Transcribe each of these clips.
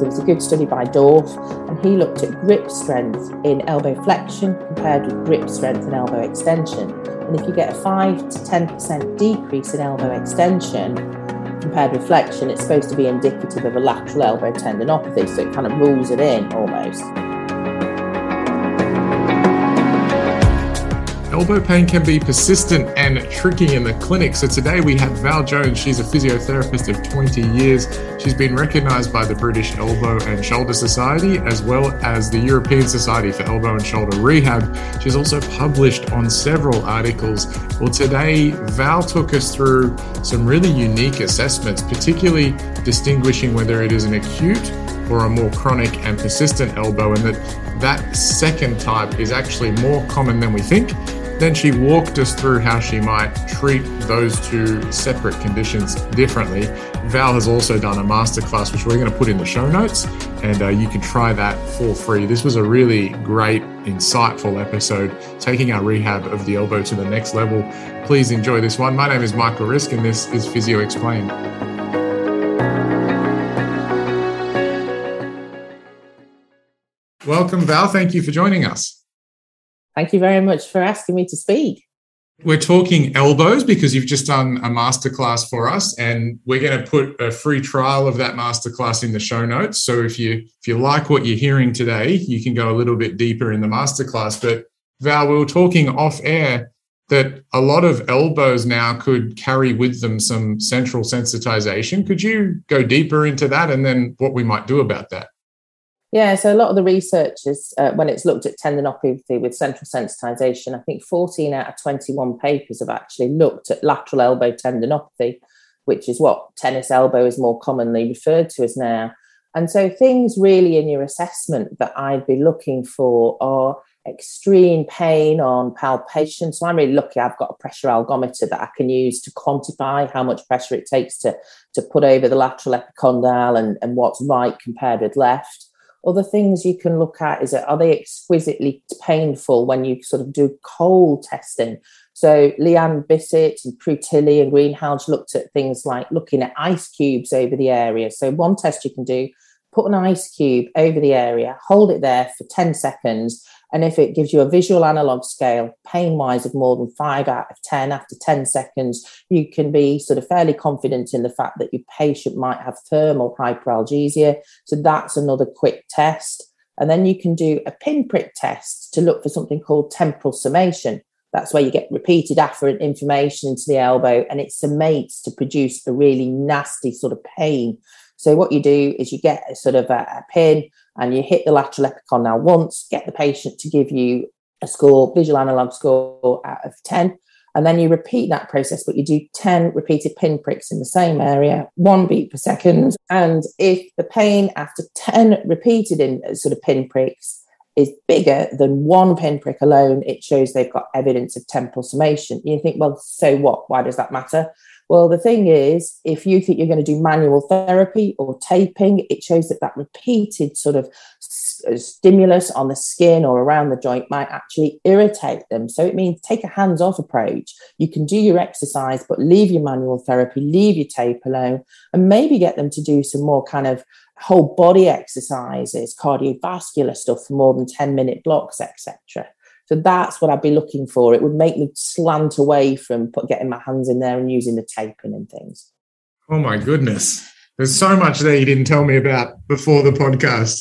there was a good study by Dorf, and he looked at grip strength in elbow flexion compared with grip strength in elbow extension. And if you get a 5 to 10% decrease in elbow extension compared with flexion, it's supposed to be indicative of a lateral elbow tendinopathy. So it kind of rules it in almost. Elbow pain can be persistent and tricky in the clinic. So today we have Val Jones. She's a physiotherapist of 20 years. She's been recognized by the British Elbow and Shoulder Society as well as the European Society for Elbow and Shoulder Rehab. She's also published on several articles. Well, today Val took us through some really unique assessments, particularly distinguishing whether it is an acute or a more chronic and persistent elbow, and that that second type is actually more common than we think then she walked us through how she might treat those two separate conditions differently. Val has also done a masterclass, which we're going to put in the show notes, and uh, you can try that for free. This was a really great, insightful episode, taking our rehab of the elbow to the next level. Please enjoy this one. My name is Michael Risk, and this is Physio Explained. Welcome, Val. Thank you for joining us. Thank you very much for asking me to speak. We're talking elbows because you've just done a masterclass for us, and we're going to put a free trial of that masterclass in the show notes. So if you if you like what you're hearing today, you can go a little bit deeper in the masterclass. But Val, we were talking off air that a lot of elbows now could carry with them some central sensitization. Could you go deeper into that, and then what we might do about that? Yeah, so a lot of the research is uh, when it's looked at tendinopathy with central sensitization, I think 14 out of 21 papers have actually looked at lateral elbow tendinopathy, which is what tennis elbow is more commonly referred to as now. And so things really in your assessment that I'd be looking for are extreme pain on palpation. So I'm really lucky I've got a pressure algometer that I can use to quantify how much pressure it takes to, to put over the lateral epicondyle and, and what's right compared with left other things you can look at is are they exquisitely painful when you sort of do cold testing? So Leanne Bisset and Prue Tilley and Greenhalgh looked at things like looking at ice cubes over the area. So one test you can do, put an ice cube over the area, hold it there for 10 seconds, and if it gives you a visual analog scale, pain wise, of more than five out of 10 after 10 seconds, you can be sort of fairly confident in the fact that your patient might have thermal hyperalgesia. So that's another quick test. And then you can do a pinprick test to look for something called temporal summation. That's where you get repeated afferent information into the elbow and it summates to produce a really nasty sort of pain. So what you do is you get a sort of a, a pin and you hit the lateral epicondyle once, get the patient to give you a score, visual analog score out of 10. And then you repeat that process, but you do 10 repeated pinpricks in the same area, one beat per second. And if the pain after 10 repeated in uh, sort of pinpricks is bigger than one pinprick alone, it shows they've got evidence of temporal summation. You think, well, so what? Why does that matter? Well, the thing is, if you think you're going to do manual therapy or taping, it shows that that repeated sort of uh, stimulus on the skin or around the joint might actually irritate them. So it means take a hands off approach. You can do your exercise, but leave your manual therapy, leave your tape alone, and maybe get them to do some more kind of whole body exercises, cardiovascular stuff for more than 10 minute blocks, etc. So that's what I'd be looking for. It would make me slant away from put, getting my hands in there and using the taping and things. Oh my goodness. There's so much there you didn't tell me about before the podcast.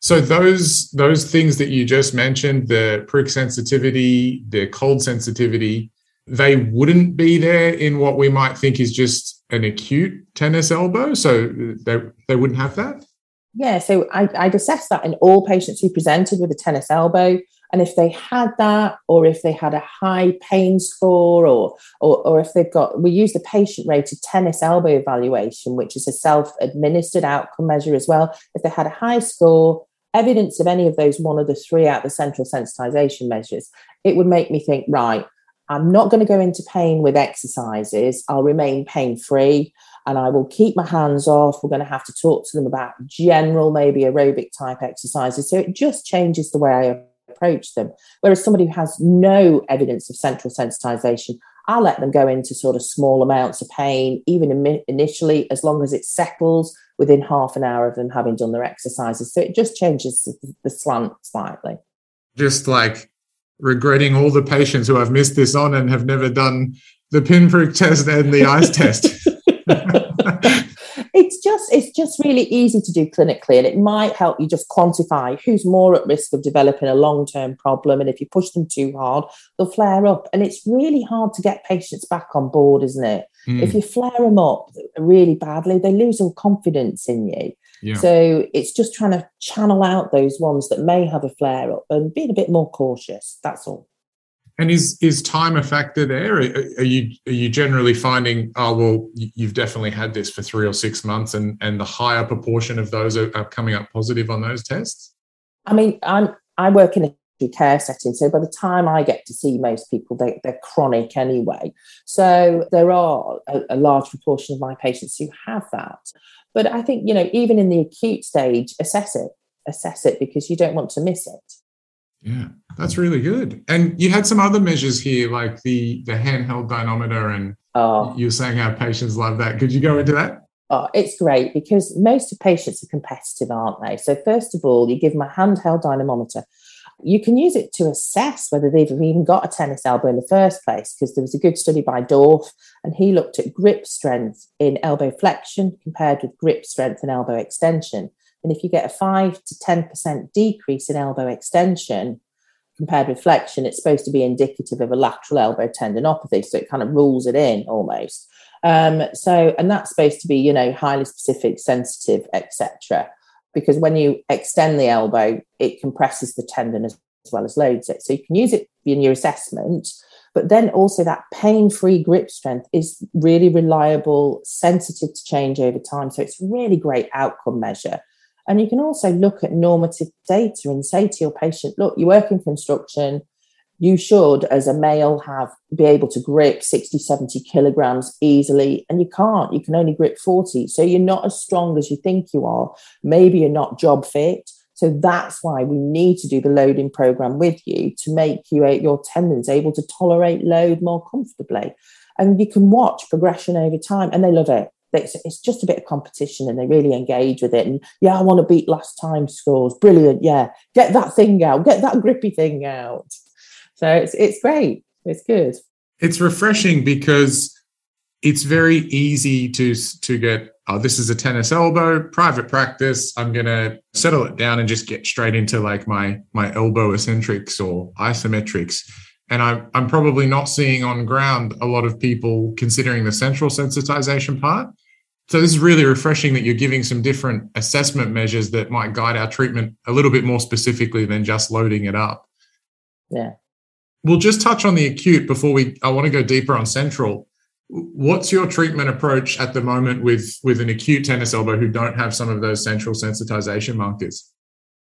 So those those things that you just mentioned, the prick sensitivity, the cold sensitivity, they wouldn't be there in what we might think is just an acute tennis elbow. So they they wouldn't have that. Yeah, so I, I'd assess that in all patients who presented with a tennis elbow. And if they had that, or if they had a high pain score, or, or, or if they've got, we use the patient rated tennis elbow evaluation, which is a self administered outcome measure as well. If they had a high score, evidence of any of those one of the three out the central sensitization measures, it would make me think, right, I'm not going to go into pain with exercises. I'll remain pain free and I will keep my hands off. We're going to have to talk to them about general, maybe aerobic type exercises. So it just changes the way I approach them. Whereas somebody who has no evidence of central sensitization, I'll let them go into sort of small amounts of pain, even initially, as long as it settles within half an hour of them having done their exercises. So it just changes the slant slightly. Just like regretting all the patients who I've missed this on and have never done the pinprick test and the ice test. it's just it's just really easy to do clinically and it might help you just quantify who's more at risk of developing a long-term problem and if you push them too hard they'll flare up and it's really hard to get patients back on board isn't it mm. if you flare them up really badly they lose all confidence in you yeah. so it's just trying to channel out those ones that may have a flare up and being a bit more cautious that's all and is is time a factor there? Are you are you generally finding oh well you've definitely had this for three or six months and and the higher proportion of those are, are coming up positive on those tests? I mean, I'm I work in a care setting, so by the time I get to see most people, they, they're chronic anyway. So there are a, a large proportion of my patients who have that. But I think you know even in the acute stage, assess it, assess it because you don't want to miss it. Yeah, that's really good. And you had some other measures here, like the the handheld dynamometer, and oh. you were saying how patients love that. Could you go into that? Oh, it's great because most of patients are competitive, aren't they? So first of all, you give them a handheld dynamometer. You can use it to assess whether they've even got a tennis elbow in the first place, because there was a good study by Dorf, and he looked at grip strength in elbow flexion compared with grip strength and elbow extension. And if you get a 5 to 10% decrease in elbow extension compared with flexion, it's supposed to be indicative of a lateral elbow tendinopathy. So it kind of rules it in almost. Um, so, and that's supposed to be, you know, highly specific, sensitive, etc. Because when you extend the elbow, it compresses the tendon as, as well as loads it. So you can use it in your assessment, but then also that pain-free grip strength is really reliable, sensitive to change over time. So it's really great outcome measure. And you can also look at normative data and say to your patient, look, you work in construction, you should, as a male, have be able to grip 60, 70 kilograms easily, and you can't. You can only grip 40. So you're not as strong as you think you are. Maybe you're not job fit. So that's why we need to do the loading program with you to make you your tendons able to tolerate load more comfortably. And you can watch progression over time, and they love it it's, it's just a bit of competition and they really engage with it. And yeah, I want to beat last time scores. Brilliant. Yeah. Get that thing out. Get that grippy thing out. So it's, it's great. It's good. It's refreshing because it's very easy to, to get, oh, this is a tennis elbow, private practice. I'm going to settle it down and just get straight into like my, my elbow eccentrics or isometrics and I'm, I'm probably not seeing on ground a lot of people considering the central sensitization part. So this is really refreshing that you're giving some different assessment measures that might guide our treatment a little bit more specifically than just loading it up. Yeah. We'll just touch on the acute before we I want to go deeper on central. What's your treatment approach at the moment with with an acute tennis elbow who don't have some of those central sensitization markers?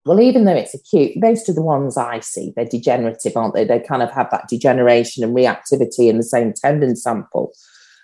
Well, even though it's acute, most of the ones I see, they're degenerative, aren't they? They kind of have that degeneration and reactivity in the same tendon sample.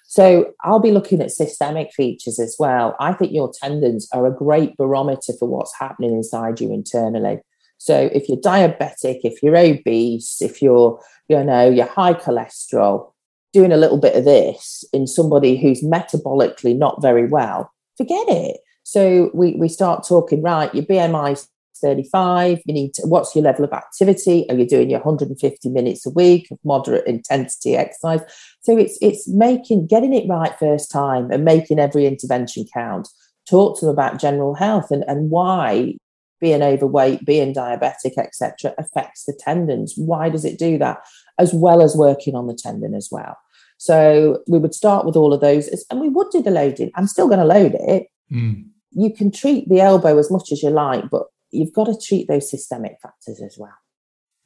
So I'll be looking at systemic features as well. I think your tendons are a great barometer for what's happening inside you internally. So if you're diabetic, if you're obese, if you're, you know, you're high cholesterol, doing a little bit of this in somebody who's metabolically not very well, forget it. So we, we start talking, right, your BMI 35 you need to what's your level of activity? Are you doing your 150 minutes a week of moderate intensity exercise? So it's it's making getting it right first time and making every intervention count. Talk to them about general health and, and why being overweight being diabetic etc affects the tendons. Why does it do that? As well as working on the tendon as well. So we would start with all of those and we would do the loading. I'm still going to load it. Mm you can treat the elbow as much as you like, but you've got to treat those systemic factors as well.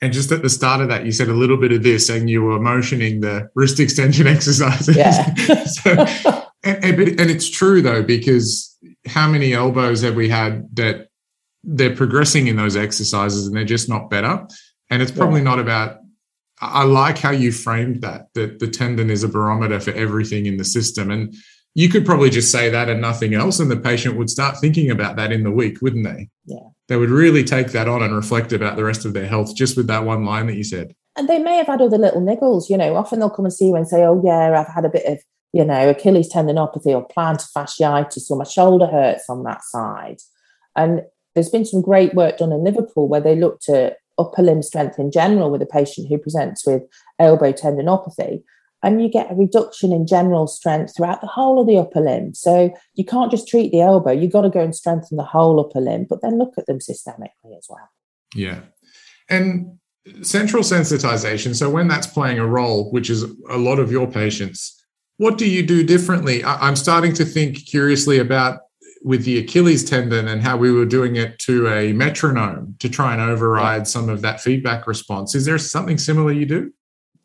And just at the start of that, you said a little bit of this, and you were motioning the wrist extension exercises. Yeah. so, and, and, it's true though, because how many elbows have we had that they're progressing in those exercises and they're just not better? And it's probably yeah. not about. I like how you framed that that the tendon is a barometer for everything in the system, and you could probably just say that and nothing else, and the patient would start thinking about that in the week, wouldn't they? Yeah. They would really take that on and reflect about the rest of their health just with that one line that you said. And they may have had other little niggles, you know. Often they'll come and see you and say, Oh, yeah, I've had a bit of, you know, Achilles tendinopathy or plantar fasciitis, or my shoulder hurts on that side. And there's been some great work done in Liverpool where they looked at upper limb strength in general with a patient who presents with elbow tendinopathy and you get a reduction in general strength throughout the whole of the upper limb. So you can't just treat the elbow, you've got to go and strengthen the whole upper limb, but then look at them systemically as well. Yeah. And central sensitization, so when that's playing a role, which is a lot of your patients, what do you do differently? I'm starting to think curiously about with the Achilles tendon and how we were doing it to a metronome to try and override some of that feedback response. Is there something similar you do?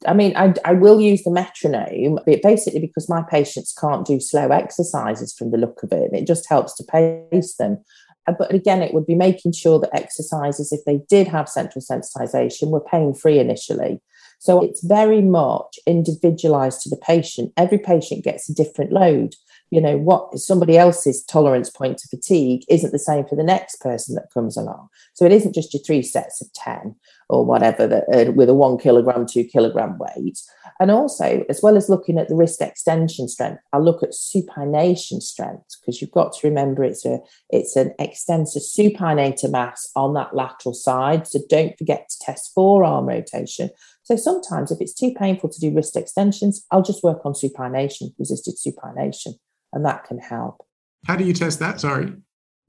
I mean, I, I will use the metronome, but basically because my patients can't do slow exercises from the look of it. It just helps to pace them. Uh, but again, it would be making sure that exercises, if they did have central sensitization, were pain free initially. So it's very much individualized to the patient. Every patient gets a different load you know what somebody else's tolerance point to fatigue isn't the same for the next person that comes along. So it isn't just your three sets of 10 or whatever that, uh, with a one kilogram two kilogram weight. And also as well as looking at the wrist extension strength i'll look at supination strength because you've got to remember it's a it's an extensor supinator mass on that lateral side. So don't forget to test forearm rotation. So sometimes if it's too painful to do wrist extensions i'll just work on supination resisted supination and that can help. How do you test that? Sorry.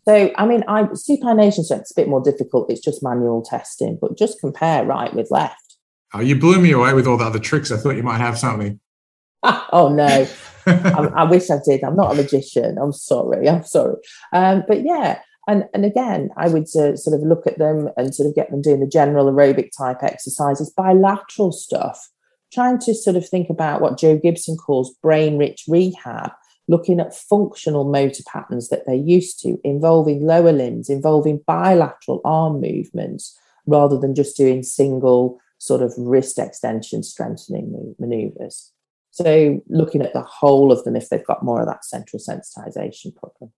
So, I mean, I supination strength is a bit more difficult. It's just manual testing, but just compare right with left. Oh, you blew me away with all the other tricks. I thought you might have something. oh no, I, I, wish I did. I'm not a magician. I'm sorry. I'm sorry. Um, but yeah, and and again, I would uh, sort of look at them and sort of get them doing the general aerobic type exercises, bilateral stuff, trying to sort of think about what Jo Gibson calls brain rich rehab looking at functional motor patterns that they're used to, involving lower limbs, involving bilateral arm movements, rather than just doing single sort of wrist extension strengthening maneuvers. So, looking at the whole of them if they've got more of that central sensitization problem.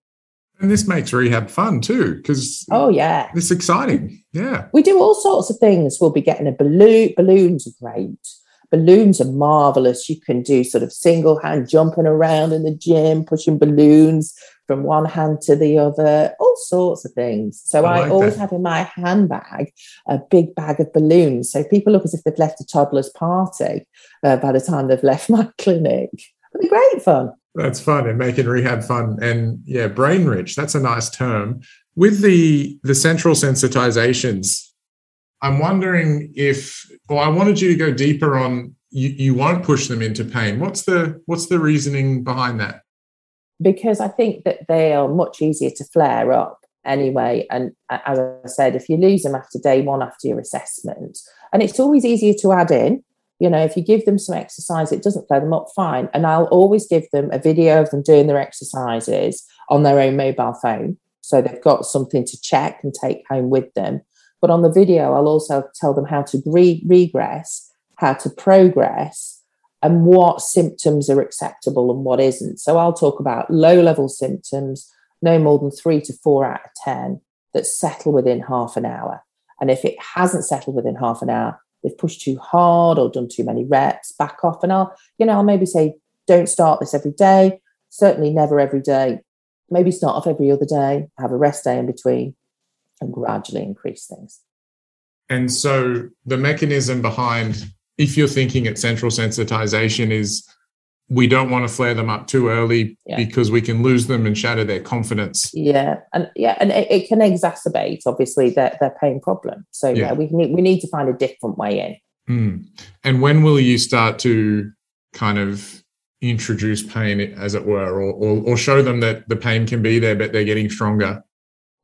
And this makes rehab fun too, because oh yeah, it's exciting. Yeah, we do all sorts of things. We'll be getting a balloon. Balloons are great. Balloons are marvelous. You can do sort of single hand jumping around in the gym, pushing balloons from one hand to the other, all sorts of things. So I, like I always that. have in my handbag a big bag of balloons. So people look as if they've left a toddler's party uh, by the time they've left my clinic. It'd be great fun. That's fun and making rehab fun. And yeah, brain rich. That's a nice term. With the the central sensitizations, I'm wondering if, well, I wanted you to go deeper on you, you won't push them into pain. What's the what's the reasoning behind that? Because I think that they are much easier to flare up anyway. And as I said, if you lose them after day one after your assessment, and it's always easier to add in. You know, if you give them some exercise, it doesn't flare them up fine. And I'll always give them a video of them doing their exercises on their own mobile phone. So they've got something to check and take home with them. But on the video, I'll also tell them how to re- regress, how to progress, and what symptoms are acceptable and what isn't. So I'll talk about low level symptoms, no more than three to four out of 10 that settle within half an hour. And if it hasn't settled within half an hour, they've pushed too hard or done too many reps, back off. And I'll, you know, I'll maybe say, don't start this every day, certainly never every day. Maybe start off every other day, have a rest day in between, and gradually increase things. And so the mechanism behind, if you're thinking at central sensitization, is we don't want to flare them up too early yeah. because we can lose them and shatter their confidence. Yeah, and yeah, and it, it can exacerbate obviously their, their pain problem. So yeah. yeah, we need we need to find a different way in. Mm. And when will you start to kind of introduce pain, as it were, or, or, or show them that the pain can be there, but they're getting stronger?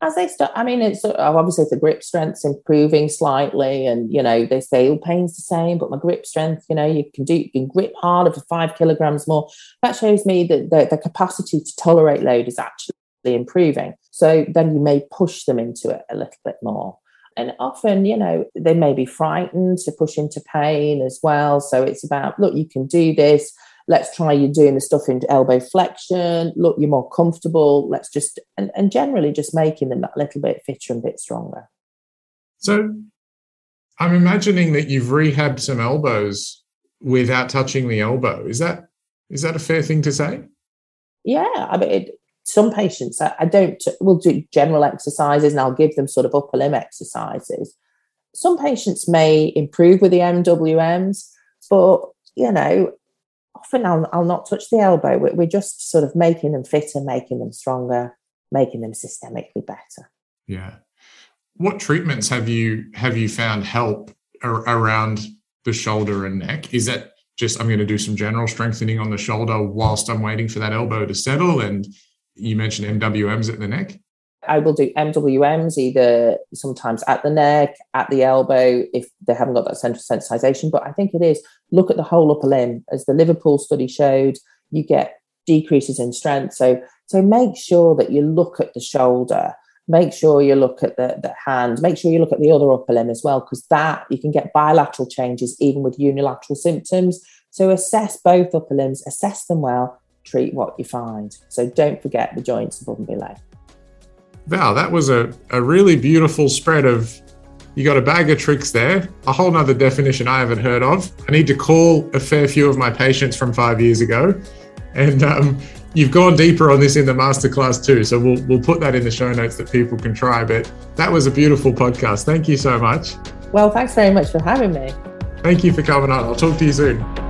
As they start, I mean, it's uh, obviously the grip strength's improving slightly, and you know they say, all "Oh, pain's the same," but my grip strength, you know, you can do, you can grip harder for five kilograms more. That shows me that the, the capacity to tolerate load is actually improving. So then you may push them into it a little bit more. And often, you know, they may be frightened to push into pain as well. So it's about, look, you can do this let's try you doing the stuff into elbow flexion look you're more comfortable let's just and, and generally just making them that little bit fitter and a bit stronger so I'm imagining that you've rehabbed some elbows without touching the elbow. Is that is that a fair thing to say? Yeah, I mean, it, some patients I, I don't will do general exercises, and I'll give them sort of upper limb exercises. Some patients may improve with the MWMs, but you know, often I'll, I'll not touch the elbow. We're, just sort of making them fitter, making them stronger, making them systemically better. Yeah. What treatments have you have you found help ar- around the shoulder and neck? Is that just I'm going to do some general strengthening on the shoulder whilst I'm waiting for that elbow to settle? And you mentioned MWMs at the neck. I will do MWMs either sometimes at the neck, at the elbow, if they haven't got that central sensitization. But I think it is look at the whole upper limb. As the Liverpool study showed, you get decreases in strength. So, so make sure that you look at the shoulder, make sure you look at the, the hand, make sure you look at the other upper limb as well, because that you can get bilateral changes even with unilateral symptoms. So assess both upper limbs, assess them well, treat what you find. So don't forget the joints above and below. Val, that was a, a really beautiful spread of you got a bag of tricks there, a whole nother definition I haven't heard of. I need to call a fair few of my patients from five years ago. And um, you've gone deeper on this in the masterclass too. So we'll, we'll put that in the show notes that people can try. But that was a beautiful podcast. Thank you so much. Well, thanks very much for having me. Thank you for coming on. I'll talk to you soon.